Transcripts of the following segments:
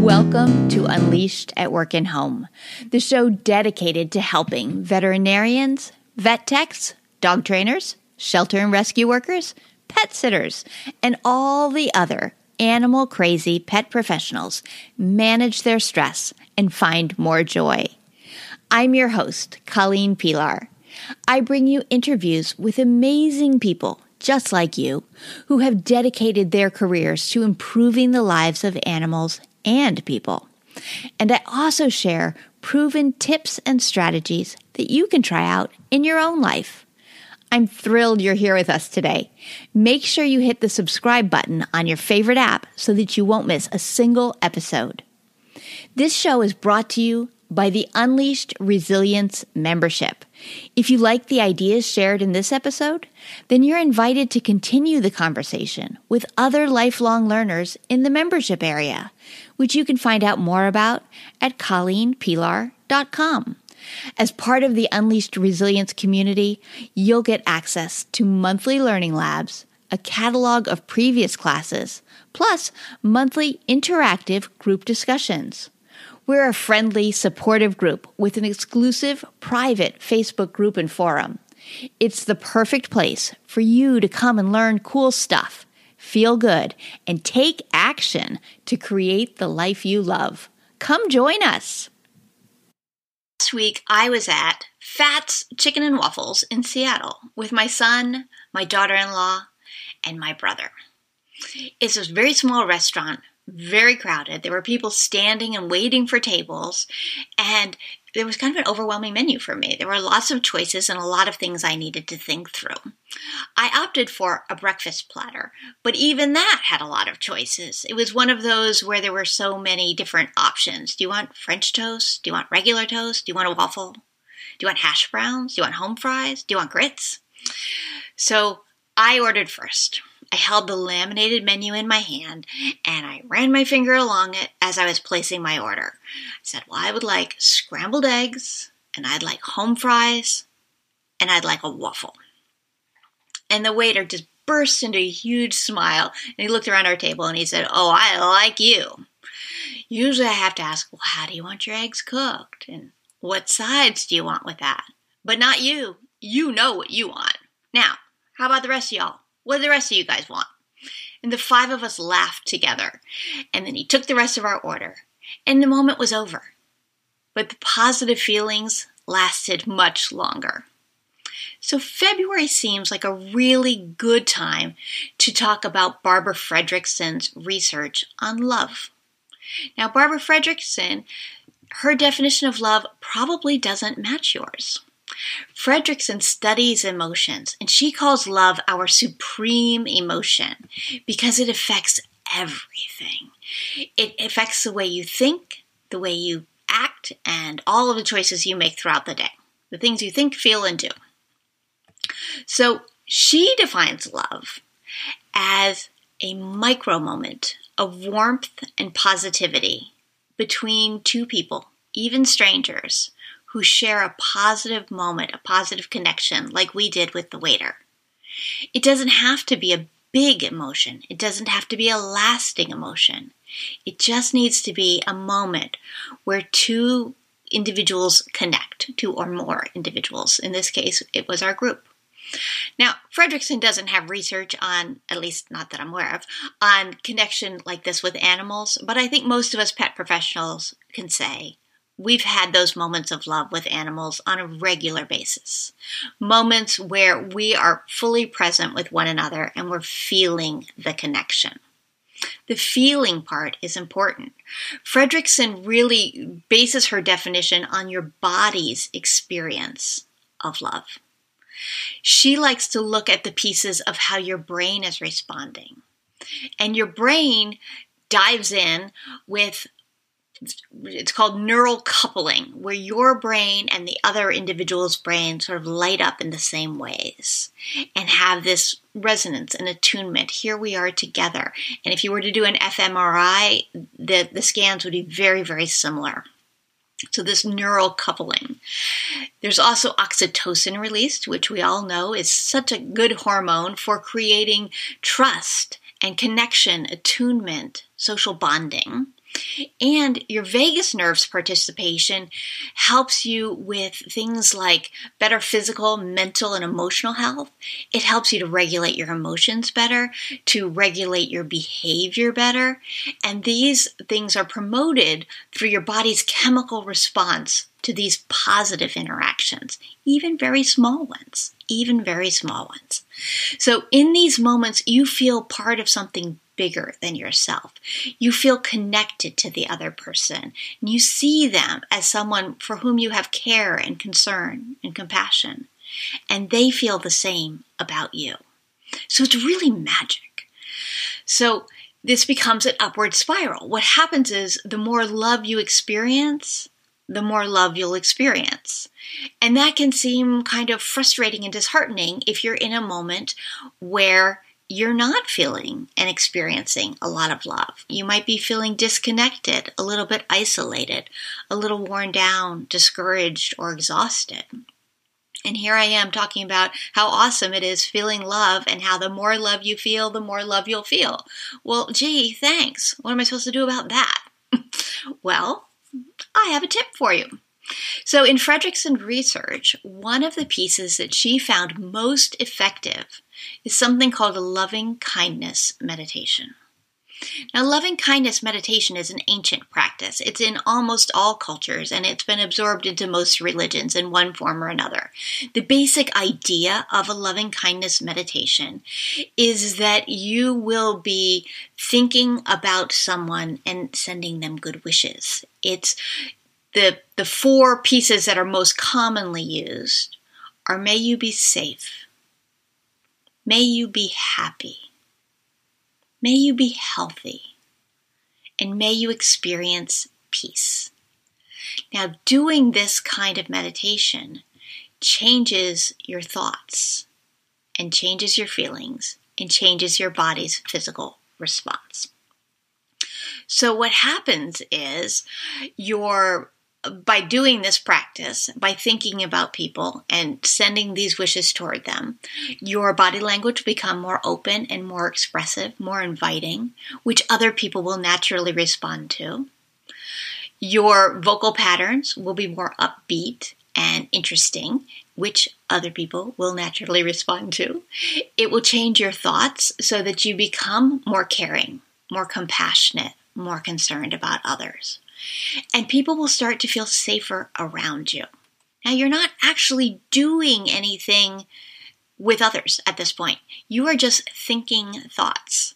Welcome to Unleashed at Work and Home, the show dedicated to helping veterinarians, vet techs, dog trainers, shelter and rescue workers, pet sitters, and all the other animal crazy pet professionals manage their stress and find more joy. I'm your host, Colleen Pelar. I bring you interviews with amazing people just like you who have dedicated their careers to improving the lives of animals and people. And I also share proven tips and strategies that you can try out in your own life. I'm thrilled you're here with us today. Make sure you hit the subscribe button on your favorite app so that you won't miss a single episode. This show is brought to you by the Unleashed Resilience membership. If you like the ideas shared in this episode, then you're invited to continue the conversation with other lifelong learners in the membership area, which you can find out more about at ColleenPelar.com. As part of the Unleashed Resilience community, you'll get access to monthly learning labs, a catalog of previous classes, plus monthly interactive group discussions. We're a friendly, supportive group with an exclusive private Facebook group and forum. It's the perfect place for you to come and learn cool stuff, feel good, and take action to create the life you love. Come join us. Last week, I was at Fats Chicken and Waffles in Seattle with my son, my daughter in law, and my brother. It's a very small restaurant very crowded. There were people standing and waiting for tables, and there was kind of an overwhelming menu for me. There were lots of choices and a lot of things I needed to think through. I opted for a breakfast platter, but even that had a lot of choices. It was one of those where there were so many different options. Do you want French toast? Do you want regular toast? Do you want a waffle? Do you want hash browns? Do you want home fries? Do you want grits? So I ordered first. I held the laminated menu in my hand and I ran my finger along it as I was placing my order. I said, Well, I would like scrambled eggs, and I'd like home fries, and I'd like a waffle. And the waiter just burst into a huge smile and he looked around our table and he said, Oh, I like you. Usually I have to ask, Well, how do you want your eggs cooked? And what sides do you want with that? But not you. You know what you want. Now, how about the rest of y'all? What do the rest of you guys want? And the five of us laughed together. And then he took the rest of our order. And the moment was over. But the positive feelings lasted much longer. So, February seems like a really good time to talk about Barbara Fredrickson's research on love. Now, Barbara Fredrickson, her definition of love probably doesn't match yours. Fredrickson studies emotions, and she calls love our supreme emotion because it affects everything. It affects the way you think, the way you act, and all of the choices you make throughout the day. The things you think, feel, and do. So she defines love as a micro moment of warmth and positivity between two people, even strangers, who share a positive moment, a positive connection, like we did with the waiter. It doesn't have to be a big emotion, it doesn't have to be a lasting emotion. It just needs to be a moment where two individuals connect, two or more individuals. In this case, it was our group. Now, Fredrickson doesn't have research on, at least not that I'm aware of, on connection like this with animals, but I think most of us pet professionals can say we've had those moments of love with animals on a regular basis. Moments where we are fully present with one another and we're feeling the connection. The feeling part is important. Fredrickson really bases her definition on your body's experience of love. She likes to look at the pieces of how your brain is responding. And your brain dives in with it's called neural coupling, where your brain and the other individual's brain sort of light up in the same ways and have this resonance and attunement. Here we are together. And if you were to do an fMRI, the, the scans would be very, very similar. So, this neural coupling. There's also oxytocin released, which we all know is such a good hormone for creating trust and connection, attunement, social bonding. And your vagus nerve's participation helps you with things like better physical, mental, and emotional health. It helps you to regulate your emotions better, to regulate your behavior better. And these things are promoted through your body's chemical response to these positive interactions, even very small ones, even very small ones. So in these moments, you feel part of something bigger than yourself. You feel connected to the other person. And you see them as someone for whom you have care and concern and compassion. And they feel the same about you. So it's really magic. So this becomes an upward spiral. What happens is the more love you experience, the more love you'll experience. And that can seem kind of frustrating and disheartening if you're in a moment where you're not feeling and experiencing a lot of love. You might be feeling disconnected, a little bit isolated, a little worn down, discouraged, or exhausted. And here I am talking about how awesome it is feeling love and how the more love you feel, the more love you'll feel. Well, gee, thanks. What am I supposed to do about that? well, I have a tip for you. So, in Fredrickson's research, one of the pieces that she found most effective is something called a loving kindness meditation. Now, loving kindness meditation is an ancient practice. It's in almost all cultures and it's been absorbed into most religions in one form or another. The basic idea of a loving kindness meditation is that you will be thinking about someone and sending them good wishes. It's the, the four pieces that are most commonly used are may you be safe, May you be happy. May you be healthy. And may you experience peace. Now, doing this kind of meditation changes your thoughts and changes your feelings and changes your body's physical response. So, what happens is your by doing this practice, by thinking about people and sending these wishes toward them, your body language will become more open and more expressive, more inviting, which other people will naturally respond to. Your vocal patterns will be more upbeat and interesting, which other people will naturally respond to. It will change your thoughts so that you become more caring, more compassionate, more concerned about others and people will start to feel safer around you. Now, you're not actually doing anything with others at this point. You are just thinking thoughts.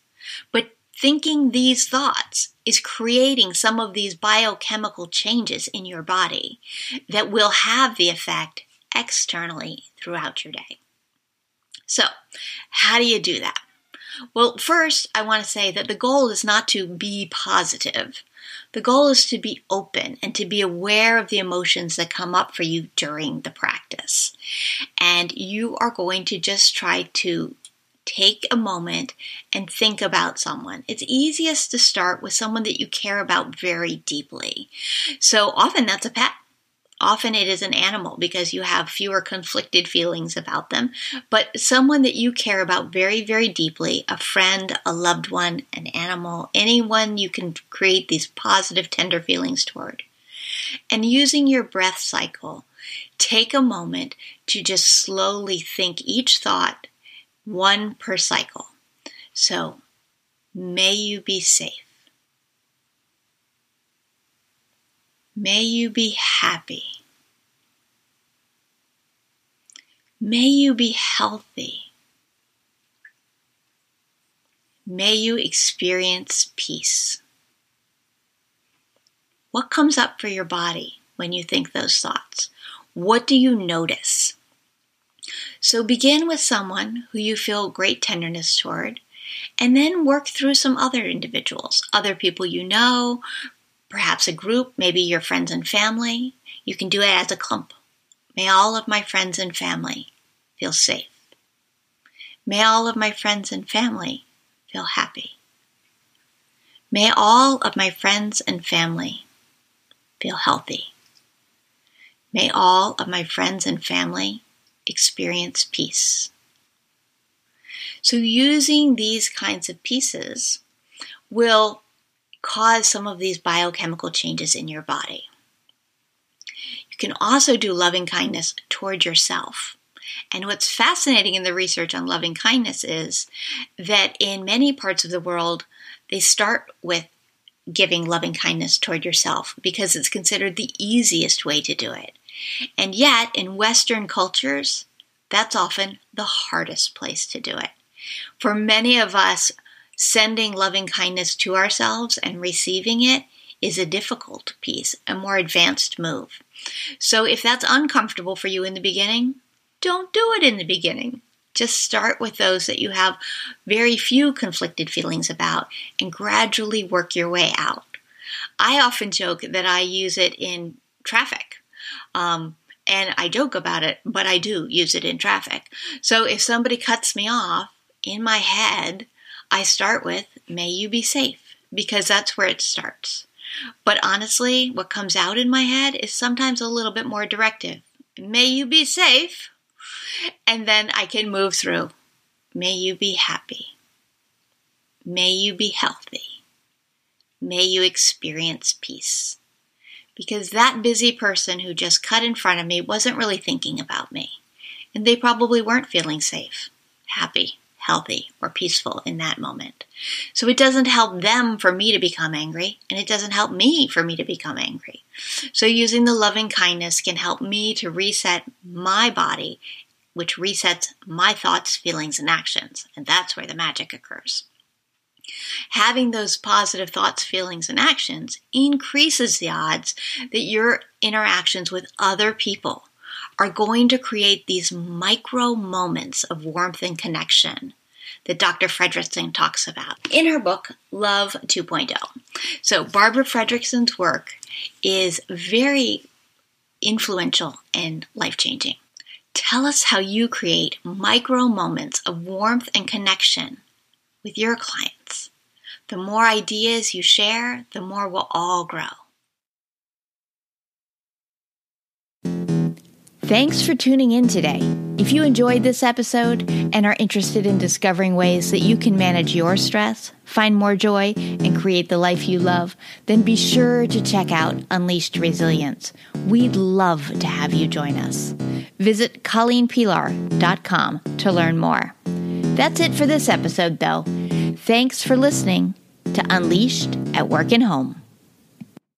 But thinking these thoughts is creating some of these biochemical changes in your body that will have the effect externally throughout your day. So, how do you do that? Well, first, I want to say that the goal is not to be positive. The goal is to be open and to be aware of the emotions that come up for you during the practice. And you are going to just try to take a moment and think about someone. It's easiest to start with someone that you care about very deeply. So often that's a pet. Often it is an animal because you have fewer conflicted feelings about them, but someone that you care about very, very deeply a friend, a loved one, an animal, anyone you can create these positive, tender feelings toward. And using your breath cycle, take a moment to just slowly think each thought, one per cycle. So, may you be safe. May you be happy. May you be healthy. May you experience peace. What comes up for your body when you think those thoughts? What do you notice? So begin with someone who you feel great tenderness toward, and then work through some other individuals, other people you know, perhaps a group, maybe your friends and family. You can do it as a clump. May all of my friends and family feel safe. May all of my friends and family feel happy. May all of my friends and family feel healthy. May all of my friends and family experience peace. So, using these kinds of pieces will cause some of these biochemical changes in your body. You can also do loving kindness toward yourself. And what's fascinating in the research on loving kindness is that in many parts of the world, they start with giving loving kindness toward yourself because it's considered the easiest way to do it. And yet, in Western cultures, that's often the hardest place to do it. For many of us, sending loving kindness to ourselves and receiving it is a difficult piece, a more advanced move. So if that's uncomfortable for you in the beginning, don't do it in the beginning. Just start with those that you have very few conflicted feelings about and gradually work your way out. I often joke that I use it in traffic. Um, and I joke about it, but I do use it in traffic. So if somebody cuts me off, in my head, I start with, may you be safe, because that's where it starts. But honestly, what comes out in my head is sometimes a little bit more directive. May you be safe. And then I can move through. May you be happy. May you be healthy. May you experience peace. Because that busy person who just cut in front of me wasn't really thinking about me. And they probably weren't feeling safe, happy, healthy, or peaceful in that moment. So it doesn't help them for me to become angry, and it doesn't help me for me to become angry. So using the loving kindness can help me to reset my body, which resets my thoughts, feelings, and actions. And that's where the magic occurs. Having those positive thoughts, feelings, and actions increases the odds that your interactions with other people are going to create these micro moments of warmth and connection that Dr. Fredrickson talks about in her book, Love 2.0. So, Barbara Fredrickson's work is very influential and life changing. Tell us how you create micro moments of warmth and connection with your clients. The more ideas you share, the more we'll all grow. Thanks for tuning in today. If you enjoyed this episode and are interested in discovering ways that you can manage your stress, find more joy, and create the life you love, then be sure to check out Unleashed Resilience. We'd love to have you join us. Visit ColleenPelar.com to learn more. That's it for this episode, though. Thanks for listening to Unleashed at Work and Home.